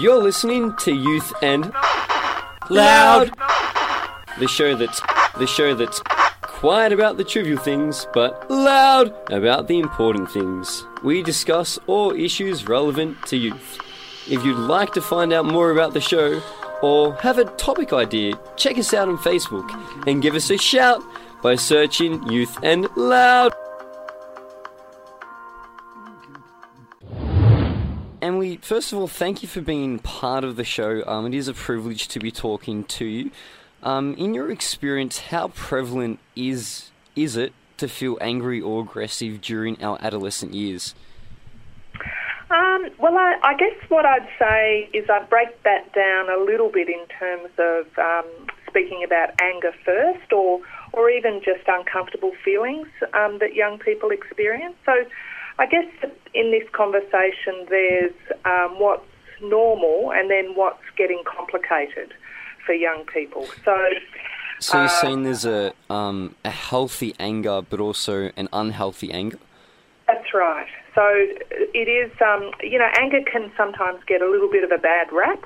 You're listening to Youth and Loud, the show that's the show that's quiet about the trivial things, but loud about the important things. We discuss all issues relevant to youth. If you'd like to find out more about the show or have a topic idea, check us out on Facebook and give us a shout by searching Youth and Loud. First of all, thank you for being part of the show. Um, it is a privilege to be talking to you. Um, in your experience, how prevalent is is it to feel angry or aggressive during our adolescent years? Um, well, I, I, guess what I'd say is I'd break that down a little bit in terms of um, speaking about anger first, or or even just uncomfortable feelings um, that young people experience. So I guess in this conversation, there's um, what's normal and then what's getting complicated for young people. So, so you're uh, saying there's a um, a healthy anger, but also an unhealthy anger. That's right. So it is, um, you know, anger can sometimes get a little bit of a bad rap.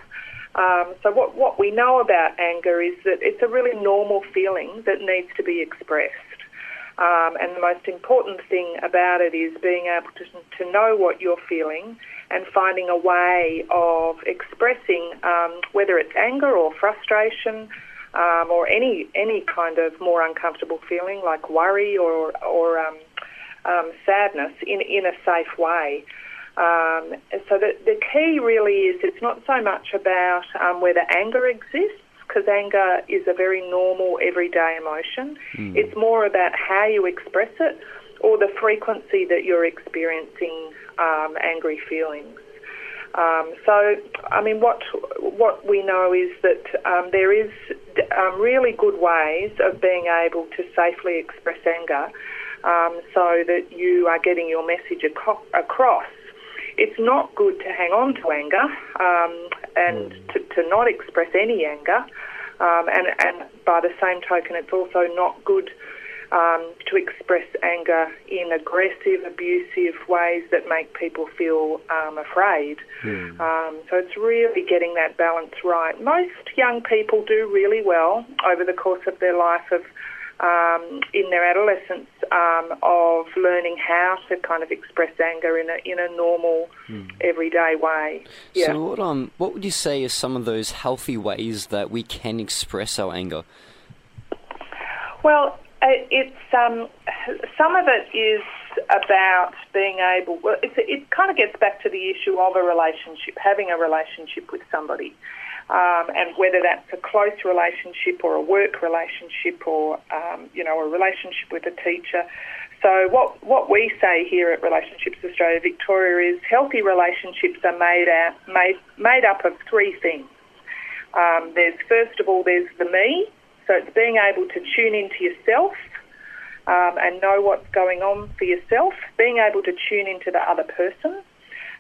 Um, so what what we know about anger is that it's a really normal feeling that needs to be expressed. Um, and the most important thing about it is being able to, to know what you're feeling and finding a way of expressing um, whether it's anger or frustration um, or any any kind of more uncomfortable feeling like worry or or um, um, sadness in in a safe way. Um, so the, the key really is it's not so much about whether anger exists because anger is a very normal, everyday emotion. Mm. It's more about how you express it or the frequency that you're experiencing um, angry feelings. Um, so, I mean, what what we know is that um, there is um, really good ways of being able to safely express anger, um, so that you are getting your message ac- across. It's not good to hang on to anger um, and mm. to, to not express any anger. Um, and, and by the same token, it's also not good um, to express anger in aggressive, abusive ways that make people feel um, afraid. Mm. Um, so it's really getting that balance right. Most young people do really well over the course of their life of um, in their adolescence um, of learning how to kind of express anger in a in a normal, mm. everyday way. Yeah. So, what um, what would you say are some of those healthy ways that we can express our anger? Well, it's um, some of it is about being able. Well, it kind of gets back to the issue of a relationship, having a relationship with somebody um, and whether that's a close relationship or a work relationship or um, you know a relationship with a teacher. So what what we say here at Relationships Australia Victoria is healthy relationships are made out made made up of three things. Um, there's first of all there's the me, so it's being able to tune into yourself um, and know what's going on for yourself, being able to tune into the other person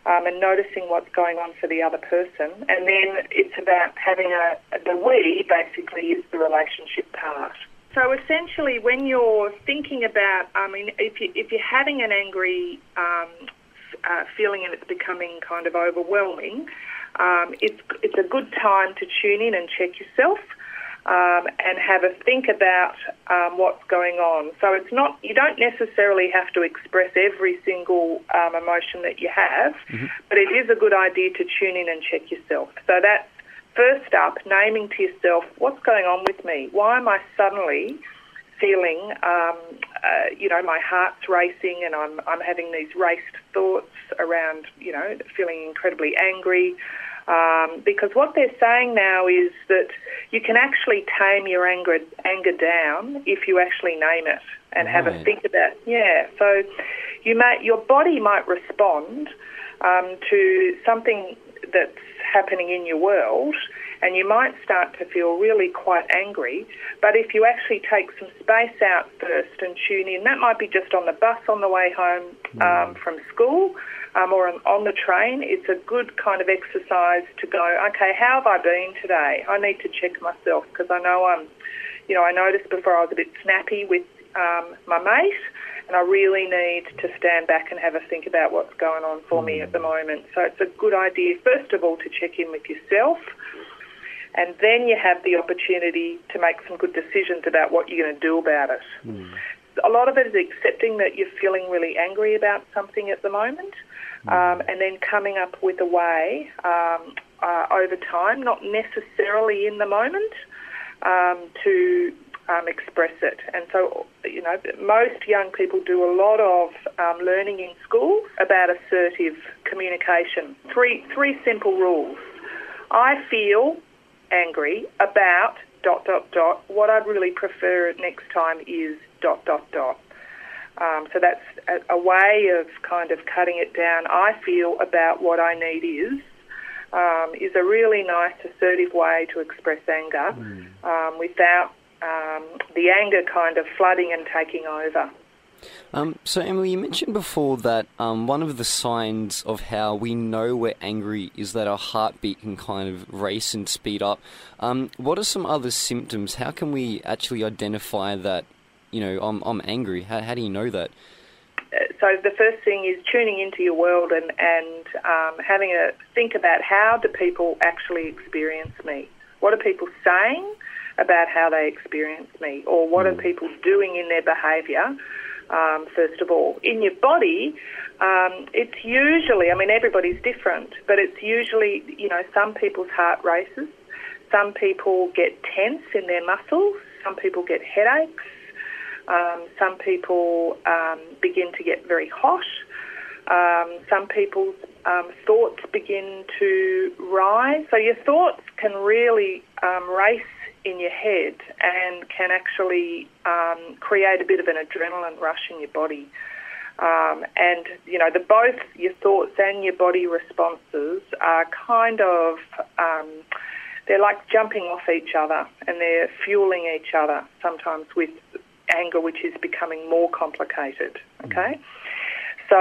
um, and noticing what's going on for the other person. And then it's about having a, the we basically is the relationship part. So essentially, when you're thinking about, I mean, if, you, if you're having an angry um, uh, feeling and it's becoming kind of overwhelming, um, it's, it's a good time to tune in and check yourself um, and have a think about um, what's going on. So it's not you don't necessarily have to express every single um, emotion that you have, mm-hmm. but it is a good idea to tune in and check yourself. So that's first up, naming to yourself what's going on with me. Why am I suddenly feeling, um, uh, you know, my heart's racing and I'm I'm having these raced thoughts around, you know, feeling incredibly angry. Um, because what they're saying now is that you can actually tame your anger anger down if you actually name it and right. have a think about. Yeah, so you may your body might respond um, to something that's happening in your world, and you might start to feel really quite angry. But if you actually take some space out first and tune in, that might be just on the bus on the way home um, from school um, or on the train, it's a good kind of exercise to go, okay, how have I been today? I need to check myself because I know I'm, you know, I noticed before I was a bit snappy with um, my mate, and I really need to stand back and have a think about what's going on for me at the moment. So it's a good idea, first of all, to check in with yourself, and then you have the opportunity to make some good decisions about what you're going to do about it. A lot of it is accepting that you're feeling really angry about something at the moment, um, and then coming up with a way um, uh, over time, not necessarily in the moment, um, to um, express it. And so, you know, most young people do a lot of um, learning in school about assertive communication. Three three simple rules. I feel angry about dot dot dot. What I'd really prefer next time is dot dot dot. Um, so that's a, a way of kind of cutting it down. I feel about what I need is um, is a really nice assertive way to express anger um, without um, the anger kind of flooding and taking over. Um, so, Emily, you mentioned before that um, one of the signs of how we know we're angry is that our heartbeat can kind of race and speed up. Um, what are some other symptoms? How can we actually identify that, you know, I'm, I'm angry? How, how do you know that? Uh, so the first thing is tuning into your world and, and um, having a think about how do people actually experience me? What are people saying about how they experience me? Or what are people doing in their behaviour, um, first of all? In your body, um, it's usually, I mean, everybody's different, but it's usually, you know, some people's heart races, some people get tense in their muscles, some people get headaches, um, some people um, begin to get very hot. Um, some people's um, thoughts begin to rise. So your thoughts can really race in your head and can actually um, create a bit of an adrenaline rush in your body. Um, and you know, the both your thoughts and your body responses are kind of um, they're like jumping off each other and they're fueling each other sometimes with anger, which is becoming more complicated. Okay, so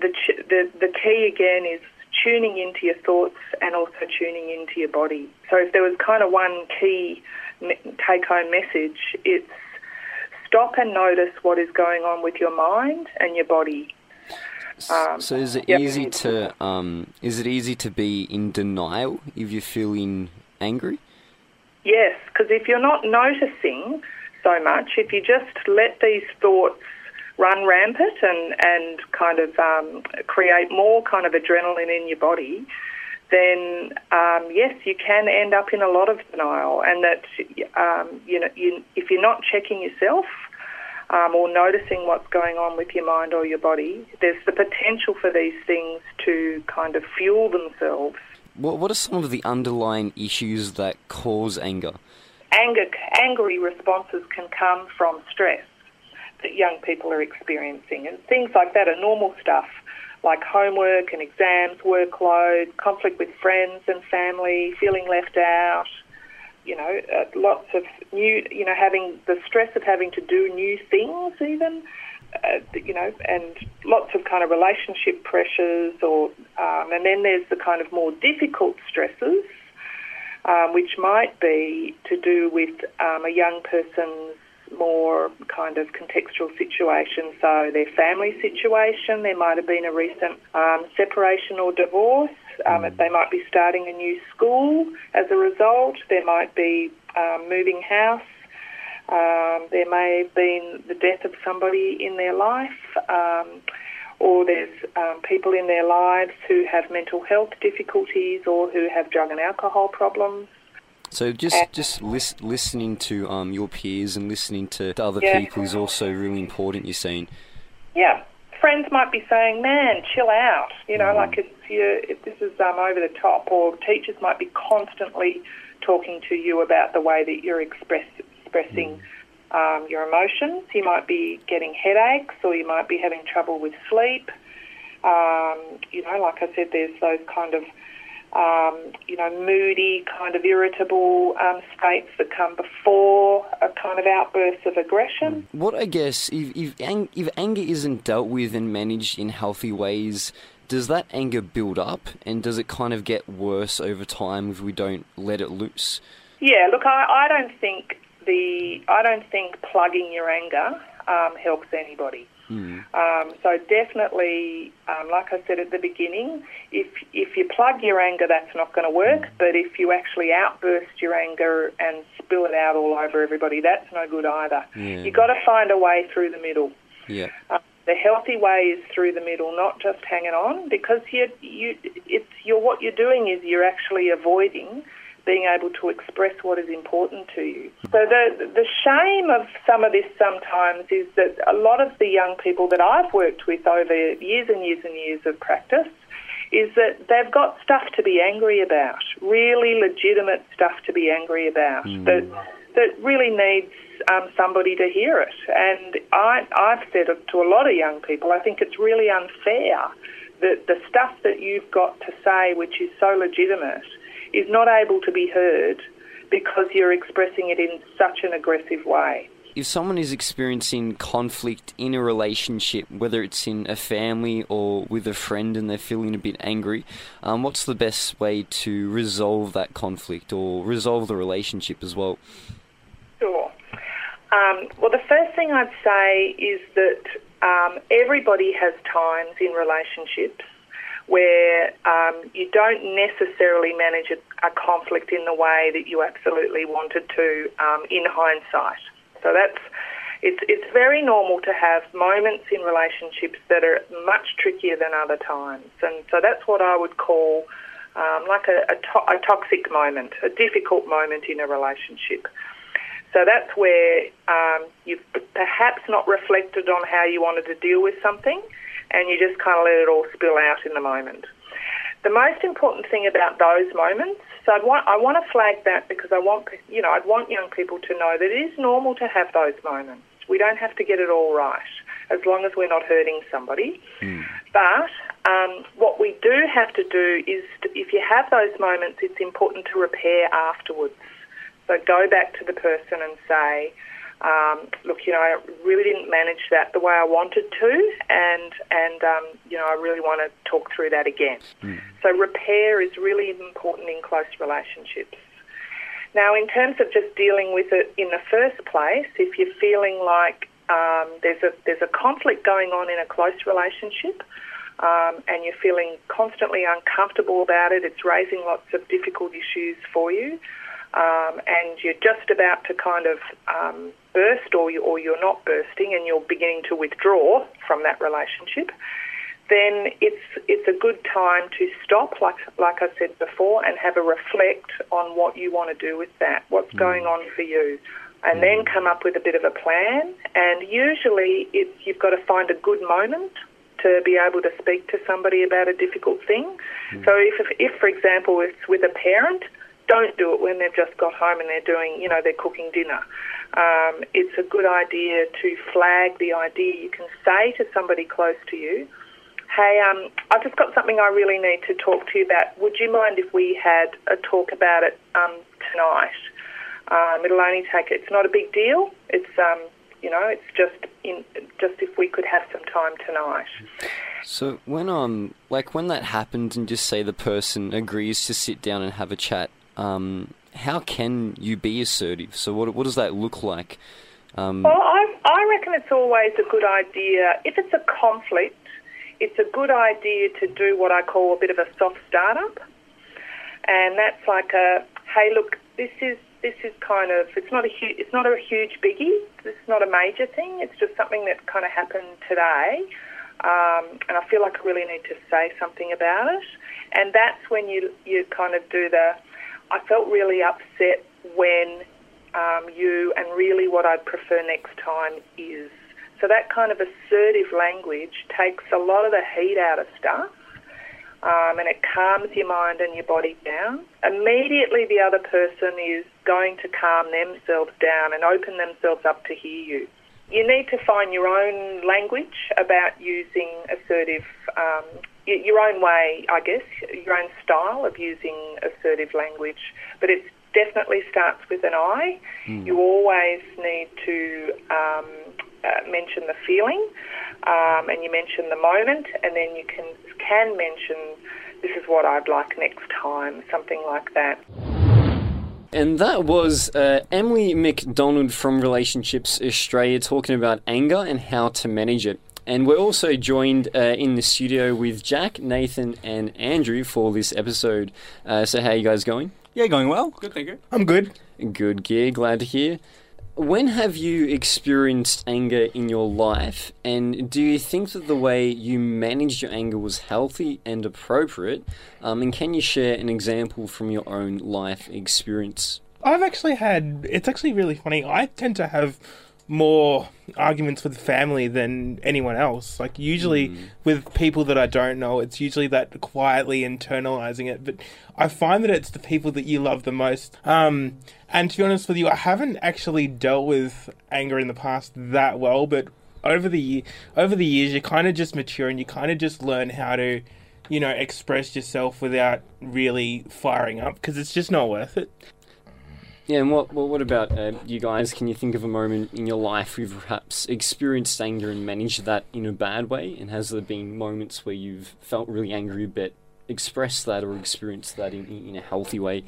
the ch- the the key again is tuning into your thoughts and also tuning into your body. So if there was kind of one key me- take-home message, it's stop and notice what is going on with your mind and your body. Um, so, is it yep. easy to um, is it easy to be in denial if you're feeling angry? Yes, because if you're not noticing so much, if you just let these thoughts run rampant and, and kind of um, create more kind of adrenaline in your body, then um, yes, you can end up in a lot of denial. And that, um, you know, you, if you're not checking yourself um, or noticing what's going on with your mind or your body, there's the potential for these things to kind of fuel themselves. What What are some of the underlying issues that cause anger? Anger, angry responses can come from stress that young people are experiencing, and things like that are normal stuff like homework and exams, workload, conflict with friends and family, feeling left out. You know, uh, lots of new, you know, having the stress of having to do new things, even. Uh, you know, and lots of kind of relationship pressures, or um, and then there's the kind of more difficult stresses, um, which might be to do with um, a young person's more kind of contextual situation. So their family situation, there might have been a recent um, separation or divorce. Um, They might be starting a new school as a result. There might be um, moving house. Um, there may have been the death of somebody in their life. Um, or there's um, people in their lives who have mental health difficulties or who have drug and alcohol problems. So just just lis- listening to um, your peers and listening to other Yeah. people is also really important. You're saying. Yeah, friends might be saying, "Man, chill out," you know, like it's you. If this is um, over the top, or teachers might be constantly talking to you about the way that you're express, expressing um, your emotions. You might be getting headaches, or you might be having trouble with sleep. Um, you know, like I said, there's those kind of um, you know, moody, kind of irritable um, states that come before a kind of outburst of aggression. What I guess if if, ang- if anger isn't dealt with and managed in healthy ways, does that anger build up and does it kind of get worse over time if we don't let it loose? Yeah, look, I, I don't think the I don't think plugging your anger um, helps anybody. Um, so definitely, um, like I said at the beginning, if if you plug your anger, that's not going to work. But if you actually outburst your anger and spill it out all over everybody, that's no good either. Yeah. You've got to find a way through the middle. Yeah. Uh, the healthy way is through the middle, not just hanging on, because you you it's you're what you're doing is you're actually avoiding being able to express what is important to you. So the the shame of some of this sometimes is that a lot of the young people that I've worked with over years and years and years of practice is that they've got stuff to be angry about, really legitimate stuff to be angry about that that really needs um, somebody to hear it. And I, I've said it to a lot of young people. I think it's really unfair that the stuff that you've got to say, which is so legitimate, is not able to be heard because you're expressing it in such an aggressive way. If someone is experiencing conflict in a relationship, whether it's in a family or with a friend and they're feeling a bit angry, um, what's the best way to resolve that conflict or resolve the relationship as well? Sure. Um, well, the first thing I'd say is that um, everybody has times in relationships where um, you don't necessarily manage a, a, conflict in the way that you absolutely wanted to um, in hindsight. So that's it's it's very normal to have moments in relationships that are much trickier than other times, and so that's what I would call um, like a, a, to- a toxic moment, a difficult moment in a relationship. So that's where um, you've perhaps not reflected on how you wanted to deal with something, and you just kind of let it all spill out in the moment. The most important thing about those moments, so I'd want, I want to flag that because I want, you know, I'd want young people to know that it is normal to have those moments. We don't have to get it all right, as long as we're not hurting somebody. But um, what we do have to do is, to, if you have those moments, it's important to repair afterwards. So go back to the person and say, um, look, you know, I really didn't manage that the way I wanted to, and and um, you know, I really want to talk through that again. So repair is really important in close relationships. Now, in terms of just dealing with it in the first place, if you're feeling like um, there's a there's a conflict going on in a close relationship, um, and you're feeling constantly uncomfortable about it, it's raising lots of difficult issues for you um, and you're just about to kind of um, burst or, you, or you're not bursting and you're beginning to withdraw from that relationship, then it's it's a good time to stop, like like I said before, and have a reflect on what you want to do with that, what's mm. going on for you, and then mm. come up with a bit of a plan. And usually, it's you've got to find a good moment to be able to speak to somebody about a difficult thing. Mm. So if, if, if for example, it's with a parent, don't do it when they've just got home and they're doing, you know, they're cooking dinner. Um, it's a good idea to flag the idea. You can say to somebody close to you, hey, um, I've just got something I really need to talk to you about. Would you mind if we had a talk about it um, tonight? Um, it'll only take, it's not a big deal. It's, um, you know, it's just in, just if we could have some time tonight. So when um like when that happens and just say the person agrees to sit down and have a chat, um, how can you be assertive? So what what does that look like? Um, Well, I, I reckon it's always a good idea. If it's a conflict, it's a good idea to do what I call a bit of a soft startup. And that's like a, hey, look, this is this is kind of it's not a huge it's not a huge biggie. It's not a major thing. It's just something that kind of happened today, um, and I feel like I really need to say something about it. And that's when you you kind of do the. I felt really upset when um, you, and really what I'd prefer next time is. So that kind of assertive language takes a lot of the heat out of stuff. Um, and it calms your mind and your body down. Immediately, the other person is going to calm themselves down and open themselves up to hear you. You need to find your own language about using assertive, um, your own way, I guess, your own style of using assertive language. But it definitely starts with an I. You always need to um, uh, mention the feeling, um, and you mention the moment, and then you can can mention this is what I'd like next time, something like that. And that was uh, Emily McDonald from Relationships Australia talking about anger and how to manage it. And we're also joined uh, in the studio with Jack, Nathan, and Andrew for this episode. Uh, so, how are you guys going? Yeah, going well. Good, thank you. I'm good. Good gear, glad to hear. When have you experienced anger in your life, and do you think that the way you managed your anger was healthy and appropriate? Um, and can you share an example from your own life experience? I've actually had. It's actually really funny. I tend to have more arguments with family than anyone else. Like usually Mm. with people that I don't know, it's usually that quietly internalizing it. But I find that it's the people that you love the most. Um, and to be honest with you, I haven't actually dealt with anger in the past that well. But over the over the years, you kind of just mature and you kind of just learn how to. You know, express yourself without really firing up because it's just not worth it. Yeah, and what what, what about uh, you guys? Can you think of a moment in your life where you've perhaps experienced anger and managed that in a bad way? And has there been moments where you've felt really angry but expressed that or experienced that in, in a healthy way?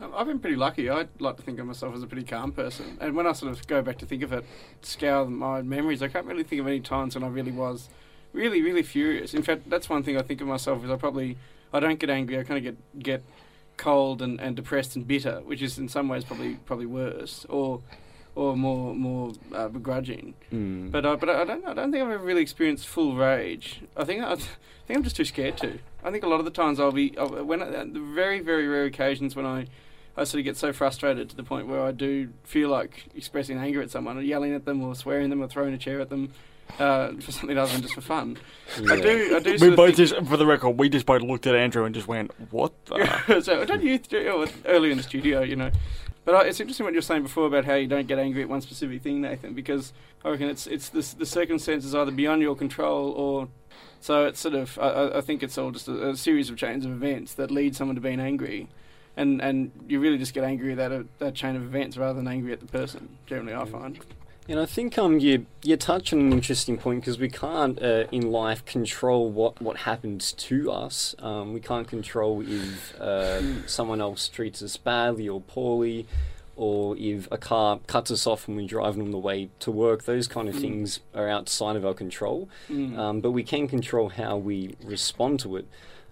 Um, I've been pretty lucky. I'd like to think of myself as a pretty calm person. And when I sort of go back to think of it, scour my memories, I can't really think of any times when I really was really, really furious. In fact, that's one thing I think of myself is I probably I don't get angry. I kind of get get cold and, and depressed and bitter, which is in some ways probably probably worse or or more more uh, begrudging. Mm. But uh, but I don't I don't think I've ever really experienced full rage. I think I, I think I'm just too scared to. I think a lot of the times I'll be I'll, when I, the very very rare occasions when I I sort of get so frustrated to the point where I do feel like expressing anger at someone or yelling at them or swearing at them or throwing a chair at them uh, for something other than just for fun. I do I do. We both think- just, for the record, we just both looked at Andrew and just went, "What?" The? so don't you th- oh, early in the studio, you know. But uh, it's interesting what you were saying before about how you don't get angry at one specific thing, Nathan, because I reckon it's it's the the circumstances either beyond your control or so it's sort of I- I, I think it's all just a, a series of chains of events that lead someone to being angry, and and you really just get angry at that uh, that chain of events rather than angry at the person. Generally, I find. And I think um you you touch on an interesting point because we can't uh, in life control what what happens to us. Um, we can't control if uh, someone else treats us badly or poorly, or if a car cuts us off when we're driving on the way to work. Those kind of Mm. things are outside of our control. Mm. Um, but we can control how we respond to it.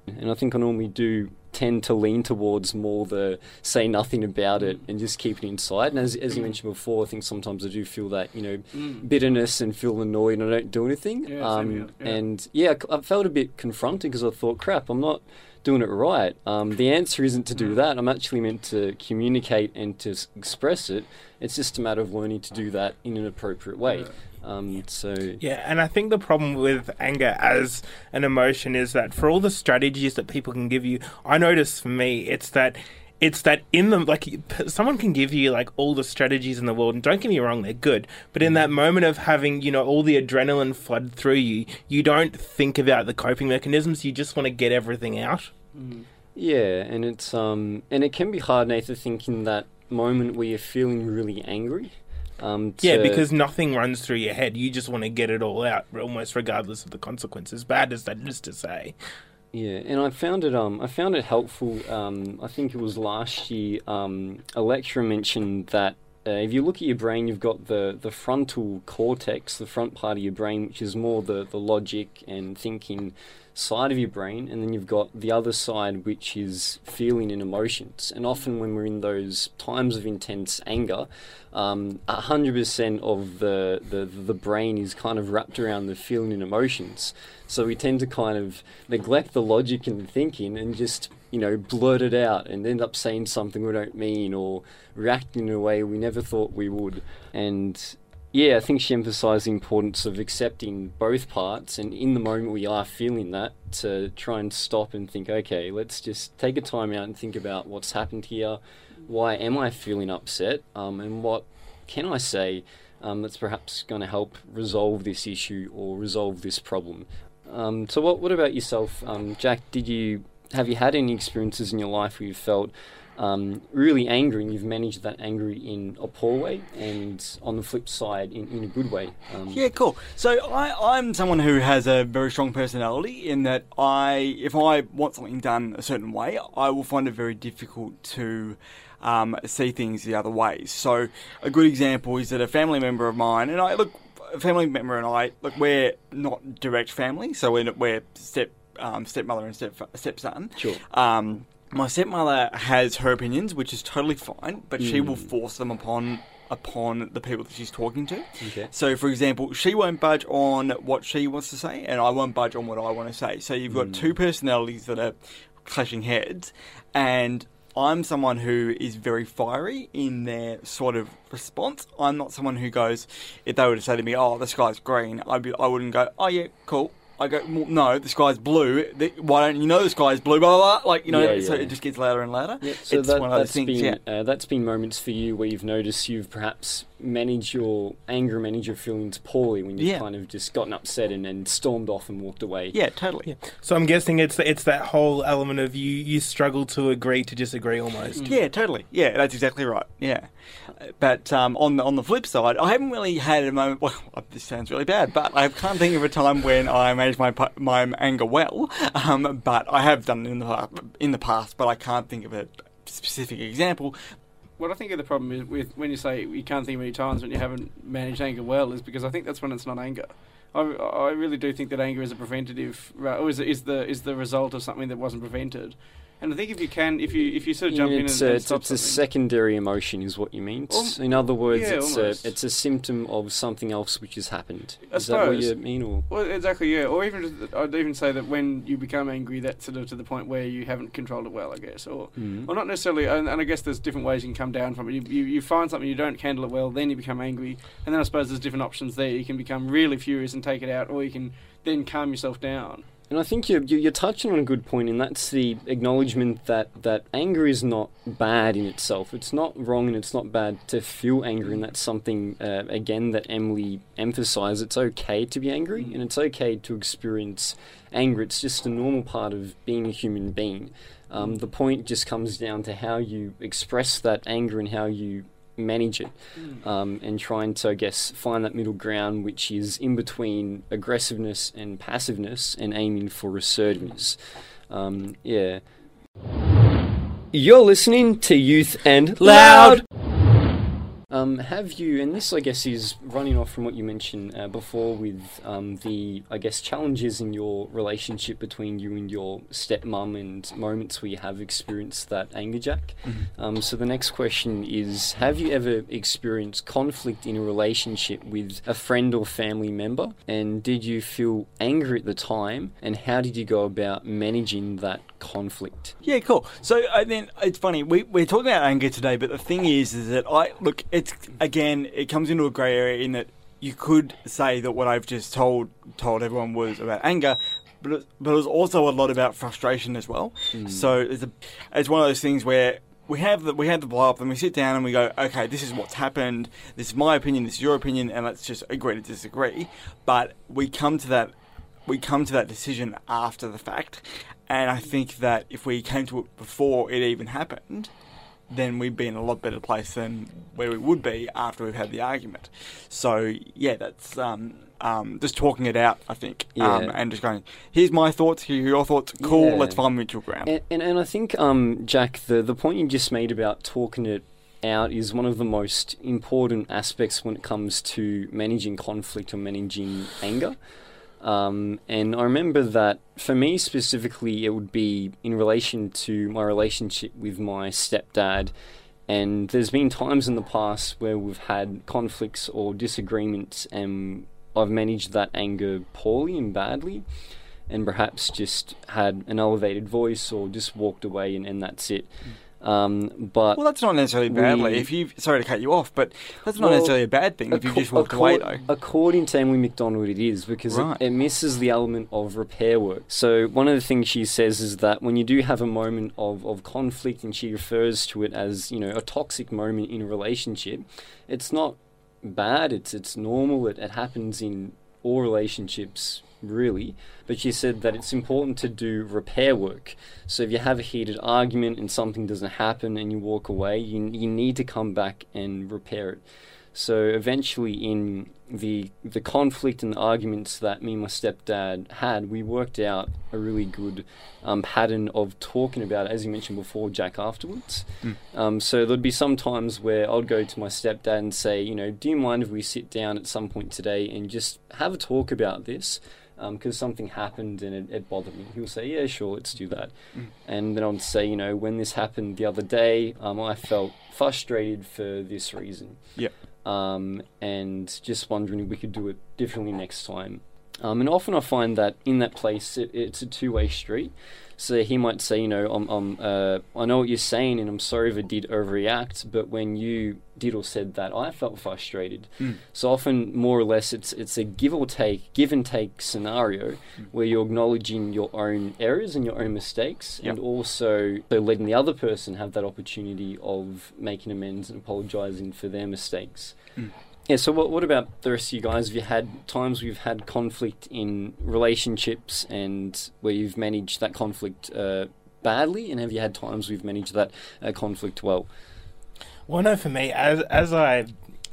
And I think I normally do tend to lean towards more the say nothing about it and just keep it inside. And as, as you mentioned before, I think sometimes I do feel that, you know, Mm. bitterness and feel annoyed and I don't do anything. Yeah, um, yeah. And yeah, I felt a bit confronted because I thought, crap, I'm not doing it right. Um, the answer isn't to do Mm. that. I'm actually meant to communicate and to s- express it. It's just a matter of learning to do that in an appropriate way. Yeah. Um, so Yeah, and I think the problem with anger as an emotion is that for all the strategies that people can give you, I notice for me, it's that it's that in them like someone can give you like all the strategies in the world and don't get me wrong they're good but in that moment of having you know all the adrenaline flood through you you don't think about the coping mechanisms you just want to get everything out Mm. Yeah, and it's um and it can be hard, Nathan, thinking that moment where you're feeling really angry. Um, yeah because nothing runs through your head you just want to get it all out almost regardless of the consequences bad as that is to say yeah, and I found it um I found it helpful. Um, I think it was last year. Um, a lecturer mentioned that. Uh, if you look at your brain, you've got the, the frontal cortex, the front part of your brain, which is more the, the logic and thinking side of your brain, and then you've got the other side, which is feeling and emotions. And often, when we're in those times of intense anger, um, 100% of the, the, the brain is kind of wrapped around the feeling and emotions. So we tend to kind of neglect the logic and thinking and just, you know, blurt it out and end up saying something we don't mean or reacting in a way we never thought we would. And yeah, I think she emphasised the importance of accepting both parts and in the moment we are feeling that to try and stop and think, okay, let's just take a time out and think about what's happened here. Why am I feeling upset? Um, and what can I say um, that's perhaps going to help resolve this issue or resolve this problem? Um, so, what, what about yourself, um, Jack? Did you have you had any experiences in your life where you've felt um, really angry and you've managed that anger in a poor way and on the flip side in, in a good way? Um, Yeah, cool. So I, I'm someone who has a very strong personality in that I, if I want something done a certain way, I will find it very difficult to um, see things the other way. So a good example is that a family member of mine, and I look, a family member and I, look, we're not direct family, so we're, we're step um, stepmother and step stepson. Sure. Um, my stepmother has her opinions, which is totally fine, but she will force them upon upon the people that she's talking to. Okay. So, for example, she won't budge on what she wants to say, and I won't budge on what I want to say. So you've got two personalities that are clashing heads, and I'm someone who is very fiery in their sort of response. I'm not someone who goes, if they were to say to me, "Oh, the sky's green," I'd be, I wouldn't go, "Oh yeah, cool." I go, well, no, the sky's blue. The, why don't you know the sky's blue? Blah blah. blah. Like you know, Yeah, so yeah. it just gets louder and louder. Yeah, so it's that, one of those things, been, yeah. Uh, that's been moments for you where you've noticed you've perhaps managed your anger, managed your feelings poorly when you've Yeah. kind of just gotten upset and, and stormed off and walked away. Yeah, totally. So I'm guessing it's it's that whole element of you you struggle to agree to disagree almost. Yeah, totally. Yeah, that's exactly right. Yeah, but um, on the on the flip side, I haven't really had a moment. Well, this sounds really bad, but I can't think of a time when I managed my my anger well. Um, but I have done it in the in the past, but I can't think of a specific example. What I think of the problem is with when you say you can't think of any times when you haven't managed anger well is because I think that's when it's not anger. I, I really do think that anger is a preventative, or is, is the is the result of something that wasn't prevented. And I think if you can, if you if you sort of jump in and, a, it's, a secondary emotion, is what you mean. In other words, yeah, it's almost. a it's a symptom of something else which has happened. I is that what you mean? Or Well, exactly, yeah. Or even just, I'd even say that when you become angry, that's sort of to the point where you haven't controlled it well, I guess. Or, Mhm. or not necessarily. And, and I guess there's different ways you can come down from it. You, you, you find something you don't handle it well, then you become angry, and then I suppose there's different options there. You can become really furious and take it out, or you can then calm yourself down. And I think you're, you're touching on a good point, and that's the acknowledgement that, that anger is not bad in itself. It's not wrong and it's not bad to feel angry, and that's something, uh, again, that Emily emphasised. It's okay to be angry, and it's okay to experience anger. It's just a normal part of being a human being. Um, the point just comes down to how you express that anger and how you manage it um, and trying to, I guess, find that middle ground, which is in between aggressiveness and passiveness, and aiming for assertiveness. Um, yeah. You're listening to Youth and Loud. Um, have you, and this I guess is running off from what you mentioned uh, before with um, the, I guess, challenges in your relationship between you and your stepmom and moments where you have experienced that anger, Jack. Um, so the next question is Have you ever experienced conflict in a relationship with a friend or family member? And did you feel angry at the time? And how did you go about managing that conflict? Yeah, cool. So I then it's funny we we're talking about anger today, but the thing is, is that I look. It's again, it comes into a grey area in that you could say that what I've just told told everyone was about anger. But it, but it was also a lot about frustration as well. Hmm. So it's a, it's one of those things where we have the we have the blow up, and we sit down and we go, okay, this is what's happened. This is my opinion. This is your opinion, and let's just agree to disagree. But we come to that we come to that decision after the fact. And I think that if we came to it before it even happened, then we'd be in a lot better place than where we would be after we've had the argument. So yeah, that's um, um, just talking it out. I think, um, and just going, here's my thoughts, here are your thoughts. Cool, Yeah. let's find mutual ground. And, and, and I think, um, Jack, the, the point you just made about talking it out is one of the most important aspects when it comes to managing conflict or managing anger. Um, and I remember that for me specifically, it would be in relation to my relationship with my stepdad. And there's been times in the past where we've had conflicts or disagreements, and I've managed that anger poorly and badly and perhaps just had an elevated voice or just walked away and, and that's it. Um, but well, that's not necessarily badly. we- If you sorry to cut you off, but that's not Well, necessarily a bad thing if you just walked away though. According to Emily McDonald, it is because Right. it, it misses the element of repair work. So one of the things she says is that when you do have a moment of, of conflict, and she refers to it as you know a toxic moment in a relationship, it's not bad. It's it's normal. It, it happens in all relationships really. But she said that it's important to do repair work. So if you have a heated argument and something doesn't happen and you walk away, you, you need to come back and repair it. So eventually, in the the conflict and the arguments that me and my stepdad had, we worked out a really good um, pattern of talking about it, as you mentioned before, Jack. Afterwards, um, so there'd be some times where I'd go to my stepdad and say, you know, do you mind if we sit down at some point today and just have a talk about this? Because something happened and it, it bothered me. He'll say, yeah, sure, let's do that. And then I'd say, you know, when this happened the other day, um, I felt frustrated for this reason Yep. um, and just wondering if we could do it differently next time. Um, and often I find that in that place, it, it's a two-way street. So he might say, you know, I'm, I'm, uh, I know what you're saying, and I'm sorry if I did overreact. But when you did or said that, I felt frustrated. Hmm. So often, more or less, it's it's a give or take, give and take scenario hmm. where you're acknowledging your own errors and your own mistakes, and also so letting the other person have that opportunity of making amends and apologizing for their mistakes. Hmm. Yeah, so what, what about the rest of you guys? Have you had times we've had conflict in relationships and where you've managed that conflict uh, badly? And have you had times we've managed that uh, conflict well? Well, no, for me, as as I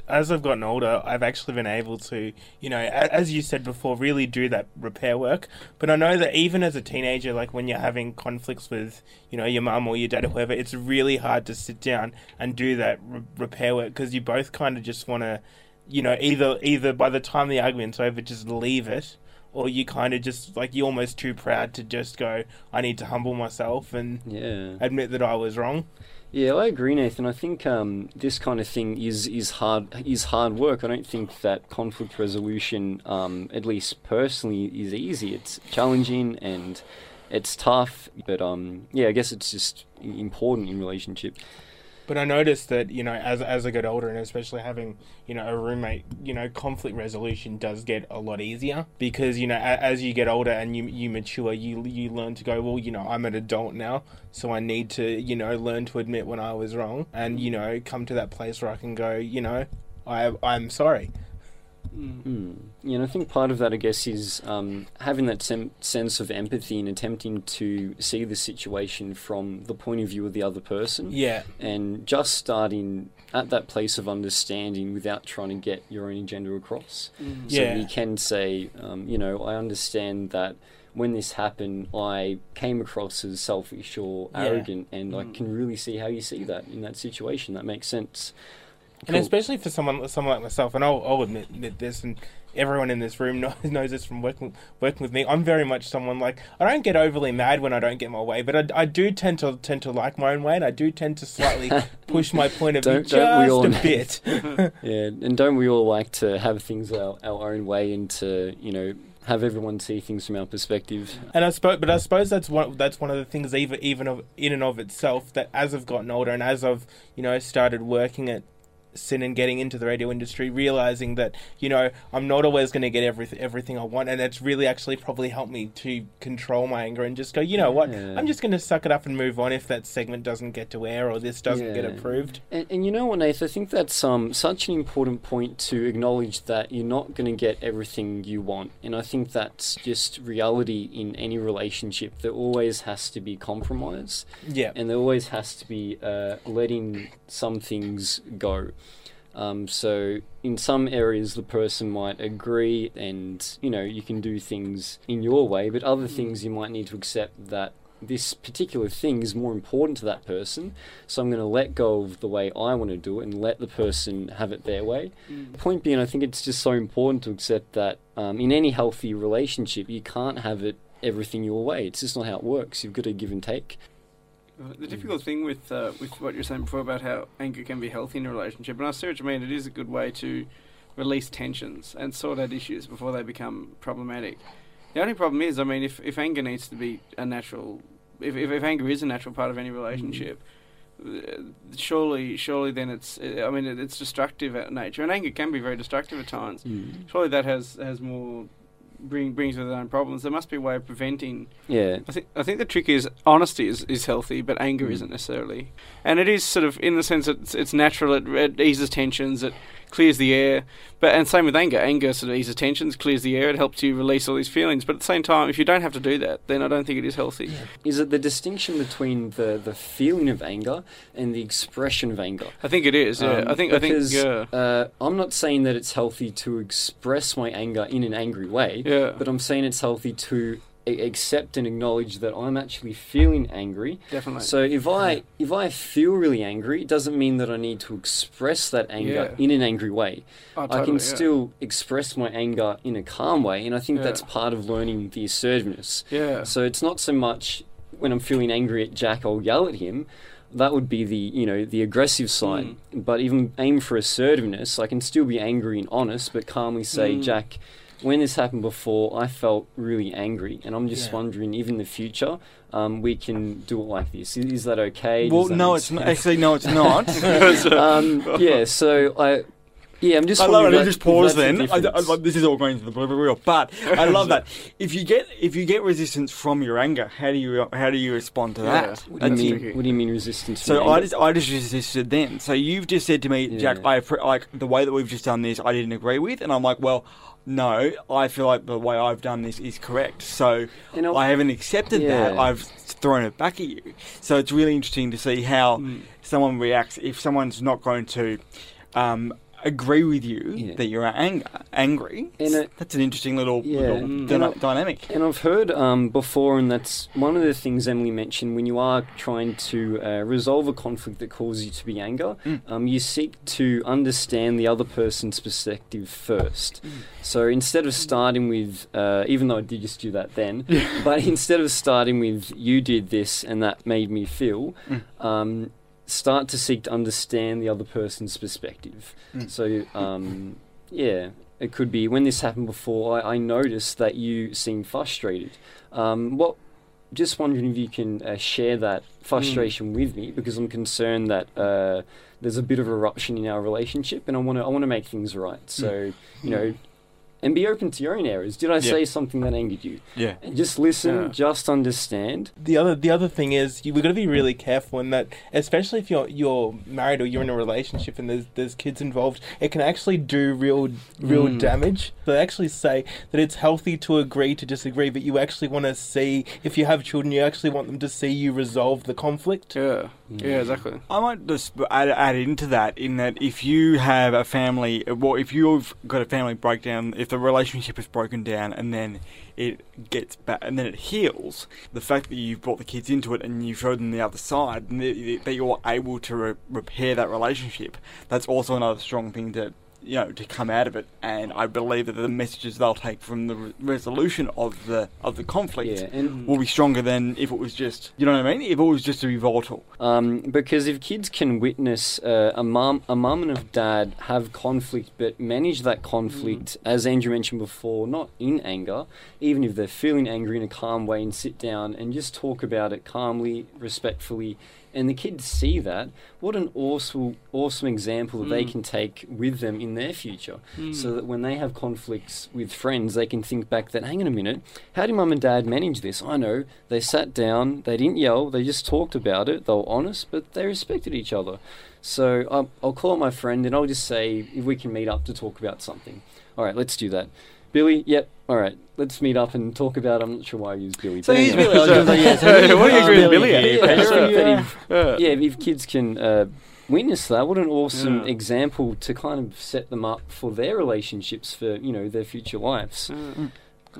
as I've gotten older, I've actually been able to, you know, as you said before, really do that repair work. But I know that even as a teenager, like when you're having conflicts with, you know, your mum or your dad or whoever, it's really hard to sit down and do that re- repair work because you both kind of just want to, you know, either either by the time the argument's over, just leave it. Or you kind of just like you're almost too proud to just go. I need to humble myself and Yeah. admit that I was wrong. Yeah, I agree, Nathan. I think um, this kind of thing is is hard is hard work. I don't think that conflict resolution, um, at least personally, is easy. It's challenging and it's tough. But um, yeah, I guess it's just important in relationship. But I noticed that you know, as as I get older, and especially having you know a roommate, you know, conflict resolution does get a lot easier because you know, a, as you get older and you you mature, you you learn to go, well, you know, I'm an adult now, so I need to you know learn to admit when I was wrong, and you know, come to that place where I can go, you know, I I'm sorry. Mm. Yeah, and I think part of that, I guess, is um, having that sem- sense of empathy and attempting to see the situation from the point of view of the other person. Yeah, and just starting at that place of understanding without trying to get your own agenda across. So Yeah. you can say, um, you know, I understand that when this happened, I came across as selfish or Yeah. arrogant, and I can really see how you see that in that situation. That makes sense. And Cool. especially for someone someone like myself, and I'll, I'll admit, admit this, and everyone in this room knows, knows this from working working with me. I'm very much someone like I don't get overly mad when I don't get my way, but I, I do tend to tend to like my own way, and I do tend to slightly push my point of view just all, a bit. Yeah, and don't we all like to have things our, our own way and to, you know, have everyone see things from our perspective? And I suppose, but I suppose that's one that's one of the things, even even of in and of itself, that as I've gotten older and as I've you know started working at SYN and getting into the radio industry, realizing that you know I'm not always going to get everything everything I want, and it's really actually probably helped me to control my anger and just go, you know what, Yeah. I'm just going to suck it up and move on if that segment doesn't get to air or this doesn't get approved. And, and you know what, Nath? I think that's um, such an important point to acknowledge that you're not going to get everything you want. And I think that's just reality in any relationship. There always has to be compromise, Yeah, and there always has to be uh, letting some things go. Um, so in some areas, the person might agree, and you know you can do things in your way, but other things you might need to accept that this particular thing is more important to that person. So I'm going to let go of the way I want to do it and let the person have it their way. Point being, I think it's just so important to accept that um, in any healthy relationship, you can't have it everything your way. It's just not how it works. You've got to give and take. The difficult thing with uh, with what you're saying before about how anger can be healthy in a relationship, and I see what you mean. It is a good way to release tensions and sort out issues before they become problematic. The only problem is, I mean, if, if anger needs to be a natural, if, if, if anger is a natural part of any relationship, uh, surely surely then it's, I mean, it, it's destructive at nature, and anger can be very destructive at times. Surely that has has more bring brings with its own problems. There must be a way of preventing Yeah. I think I think the trick is honesty is, is healthy, but anger Mm. isn't necessarily. And it is sort of in the sense that it's, it's natural. It, it eases tensions. It clears the air. But and same with anger. Anger sort of eases tensions, clears the air. It helps you release all these feelings. But at the same time, if you don't have to do that, then I don't think it is healthy. Is it the distinction between the, the feeling of anger and the expression of anger? I think it is. Yeah, Um, I think. I think. because, Yeah. Uh, I'm not saying that it's healthy to express my anger in an angry way, Yeah. but I'm saying it's healthy to accept and acknowledge that I'm actually feeling angry. Definitely. So if I if I feel really angry, it doesn't mean that I need to express that anger Yeah. in an angry way. Oh, I can yeah. still express my anger in a calm way, and I think Yeah. that's part of learning the assertiveness. Yeah. So it's not so much when I'm feeling angry at Jack, I'll yell at him. That would be the you know the aggressive side. But even aim for assertiveness. I can still be angry and honest, but calmly say, Mm. Jack, when this happened before, I felt really angry, and I'm just Yeah. wondering even in the future um, we can do it like this. Is, is that okay? Well, that no, it's not. Actually, no, it's not. um, yeah. So I. Yeah, I'm just. I love it. wondering I just pause if that's the then. I, I, difference. I- this is all going to the blooper reel, but I love that. If you get if you get resistance from your anger, how do you how do you respond to Yeah. that? What do you mean? What do you mean resistance? from So I anger? just I just resisted then. So you've just said to me, Jack, I like the way that we've just done this, I didn't agree with, and I'm like, well, no, I feel like the way I've done this is correct. So You know- I haven't accepted that. I've thrown it back at you. So it's really interesting to see how Hmm. someone reacts if someone's not going to. Um, agree with you Yeah. that you're anger, angry it- that's an interesting little, Yeah. little Mm. And I- dynamic And I've heard um, before, and that's one of the things Emily mentioned when you are trying to uh, resolve a conflict that causes you to be anger, Mm. um, you seek to understand the other person's perspective first. So instead of starting with, uh, even though I did just do that then, but instead of starting with, you did this and that made me feel, Mm. um, start to seek to understand the other person's perspective. Mm. So, um, yeah, it could be when this happened before. I, I noticed that you seemed frustrated. Um, what? Just wondering if you can uh, share that frustration with me because I'm concerned that uh, there's a bit of eruption in our relationship, and I want to I want to make things right. So, you know, and be open to your own errors. Did I Yeah. say something that angered you? yeah And just listen, Yeah. just understand. the other the other thing is you, we've got to be really careful in that, especially if you're you're married or you're in a relationship and there's there's kids involved, it can actually do real real Mm. damage. They actually say that it's healthy to agree to disagree, but you actually want to see if you have children, you actually want them to see you resolve the conflict. Yeah. Yeah. Exactly. I might just add, add into that in that if you have a family, well, if you've got a family breakdown, if the relationship is broken down and then it gets back and then it heals, the fact that you've brought the kids into it and you showed them the other side, and that you're able to re- repair that relationship, that's also another strong thing to you know to come out of it. And I believe that the messages they'll take from the re- resolution of the of the conflict Yeah, and will be stronger than if it was just you know what I mean. If it was just to be volatile. Um, because if kids can witness uh, a mom a mum and a dad have conflict, but manage that conflict, as Andrew mentioned before, not in anger, even if they're feeling angry in a calm way, and sit down and just talk about it calmly, respectfully, and the kids see that, what an awesome, awesome example that they Mm. can take with them in their future. Mm. So that when they have conflicts with friends, they can think back that, hang on a minute, how did mum and dad manage this? I know, they sat down, they didn't yell, they just talked about it, they were honest, but they respected each other. So I'll, I'll call up my friend and I'll just say if we can meet up to talk about something. All right, let's do that. Billy, yep, all right, let's meet up and talk about. I'm not sure why I use Billy. So he's. Billy. I was gonna yeah, so Hey, what do you agree with Billy? Yeah, Yeah, if kids can uh, witness that, what an awesome Yeah. example to kind of set them up for their relationships for you know their future lives. Yeah.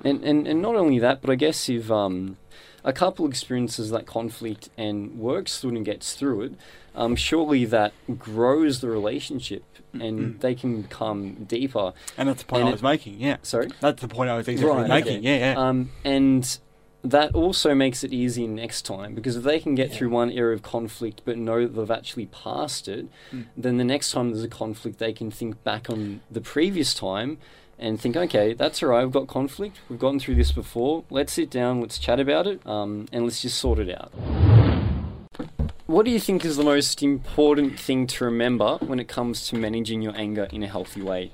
And and, and not only that, but I guess if um, a couple experiences that conflict and works through and gets through it, um, surely that grows the relationship and they can become deeper. And that's the point And I it- was making. Yeah, Sorry. that's the point I was exactly Right, making. okay. Yeah, yeah. Um, and that also makes it easy next time because if they can get Yeah. through one area of conflict but know that they've actually passed it, Mm. then the next time there's a conflict, they can think back on the previous time and think, okay, that's all right, we've got conflict, we've gotten through this before, let's sit down, let's chat about it, um, and let's just sort it out. What do you think is the most important thing to remember when it comes to managing your anger in a healthy way?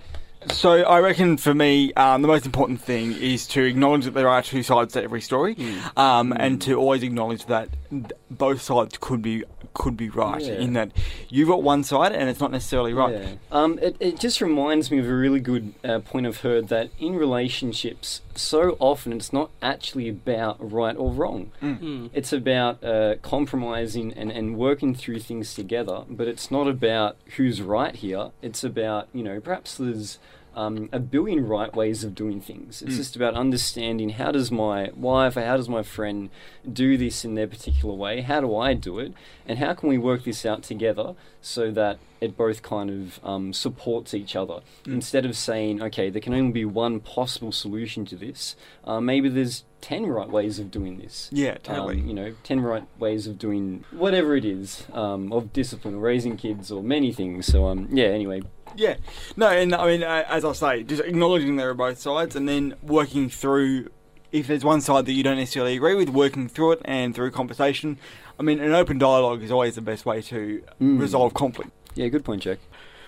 So I reckon for me, um, the most important thing is to acknowledge that there are two sides to every story, Hmm. um, and to always acknowledge that both sides could be could be right. Yeah. In that you've got one side and it's not necessarily right. Yeah. Um, it, it just reminds me of a really good uh, point I've heard that in relationships, so often it's not actually about right or wrong. Mm. It's about uh, compromising and, and working through things together, but it's not about who's right here. It's about, you know, perhaps there's um, a billion right ways of doing things. It's just about understanding how does my wife or how does my friend do this in their particular way? How do I do it? And how can we work this out together so that it both kind of um, supports each other? Instead of saying, okay, there can only be one possible solution to this, uh, maybe there's 10 right ways of doing this. Yeah, totally. Um, you know, 10 right ways of doing whatever it is, um, of discipline or raising kids or many things. So, um, yeah, anyway, Yeah, no, and I mean, as I say, just acknowledging there are both sides, and then working through. If there's one side that you don't necessarily agree with, working through it and through conversation. I mean, an open dialogue is always the best way to Mm. resolve conflict. yeah, good point, Jack.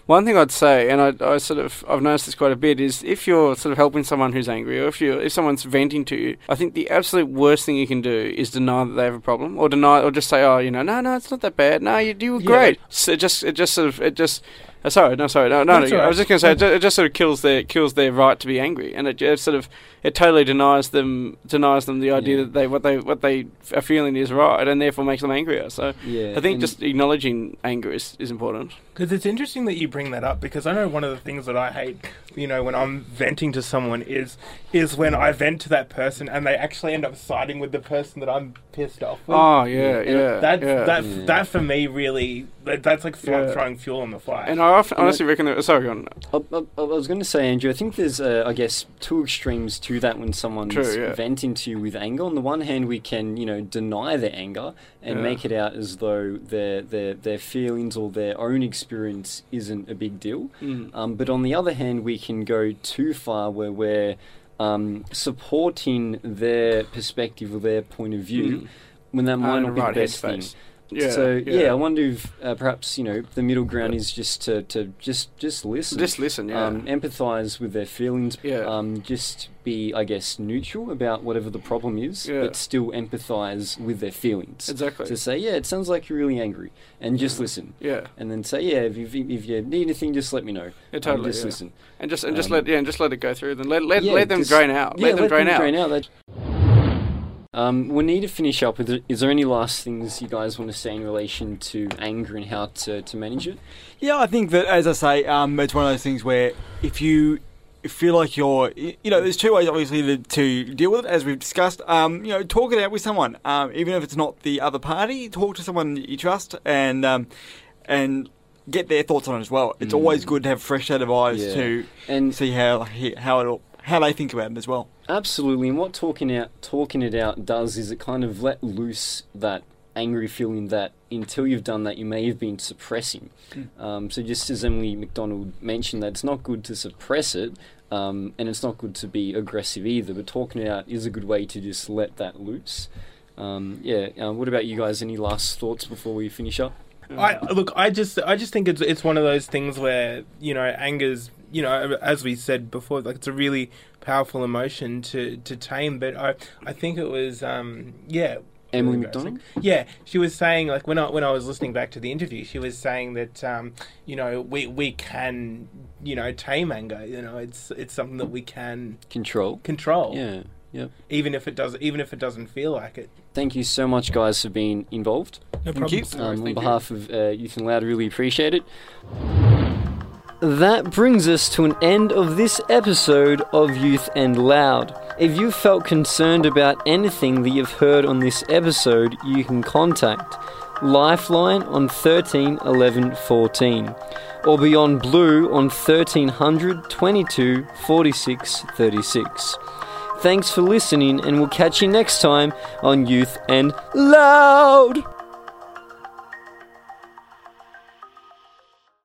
One thing I'd say, and I, I sort of I've noticed this quite a bit, is if you're sort of helping someone who's angry, or if you if someone's venting to you, I think the absolute worst thing you can do is deny that they have a problem, or deny, or just say, oh, you know, no, no, it's not that bad. No, you you were Yeah. great. So it just it just sort of it just. Uh, sorry, no, sorry, no, no. No all I was just going to say, it ju- it just sort of kills their kills their right to be angry, and it, it sort of it totally denies them denies them the idea Yeah. that they what they what they are feeling is right, and therefore makes them angrier. So Yeah, I think and- just acknowledging anger is, is important. Because it's interesting that you bring that up because I know one of the things that I hate, you know, when I'm venting to someone is is when I vent to that person and they actually end up siding with the person that I'm pissed off with. Oh yeah, yeah. That's yeah. that Yeah. that for me really that, that's like throw, Yeah. throwing fuel on the fire. And I often, honestly reckon that. Sorry, go on. I, I, I was going to say, Andrew, I think there's, uh, I guess, two extremes to that when someone's True, yeah. venting to you with anger. On the one hand, we can, you know, deny their anger and Yeah. make it out as though their, their, their feelings or their own experience isn't a big deal. Mm. Um, but on the other hand, we can go too far where we're um, supporting their perspective or their point of view Mm. when that might not be the best thing. headspace. Yeah. so yeah. I wonder if uh, perhaps you know the middle ground is just to, to just just listen, Just listen. Yeah. um, empathize with their feelings, Yeah. um, just be I guess neutral about whatever the problem is, Yeah. but still empathize with their feelings. exactly. To say yeah, it sounds like you're really angry, and just listen, yeah. and then say yeah, if you if you need anything, just let me know. Yeah. Um, Totally. just yeah. listen. And just and just Um, let yeah, and just let it go through. Then let let, Yeah, let them drain out. Yeah, let them drain out. drain out. Um, we need to finish up with. Is there any last things you guys want to say in relation to anger and how to, to manage it? Yeah, I think that, as I say, um, it's one of those things where if you feel like you're, you know, there's two ways obviously to, to deal with it, as we've discussed. Um, you know, talk it out with someone, um, even if it's not the other party. Talk to someone you trust and um, and get their thoughts on it as well. It's Mm. always good to have a fresh set of eyes Yeah. to And see how how it all, how they think about it as well. Absolutely, and what talking out talking it out does is it kind of let loose that angry feeling that until you've done that you may have been suppressing. Um, so just as Emily McDonald mentioned, that it's not good to suppress it, um, and it's not good to be aggressive either. But talking it out is a good way to just let that loose. Um, yeah. Uh, what about you guys? Any last thoughts before we finish up? I look. I just. I just think it's it's one of those things where you know anger's. You know, as we said before, like it's a really powerful emotion to to tame. But I I think it was um yeah. Emily really McDonald? Yeah, she was saying like when I when I was listening back to the interview, she was saying that um you know we we can you know tame anger. You know, it's it's something that we can Control. control. Yeah. Yep. Even if it does, even if it doesn't feel like it. Thank you so much, guys, for being involved. No Thank you. problems. No worries, Um, on thank you. behalf of uh, Youth and Loud, really appreciate it. That brings us to an end of this episode of Youth and Loud. If you felt concerned about anything that you've heard on this episode, you can contact Lifeline on 13 11 14 or Beyond Blue on 1300 22 46 36. Thanks for listening, and we'll catch you next time on Youth and Loud!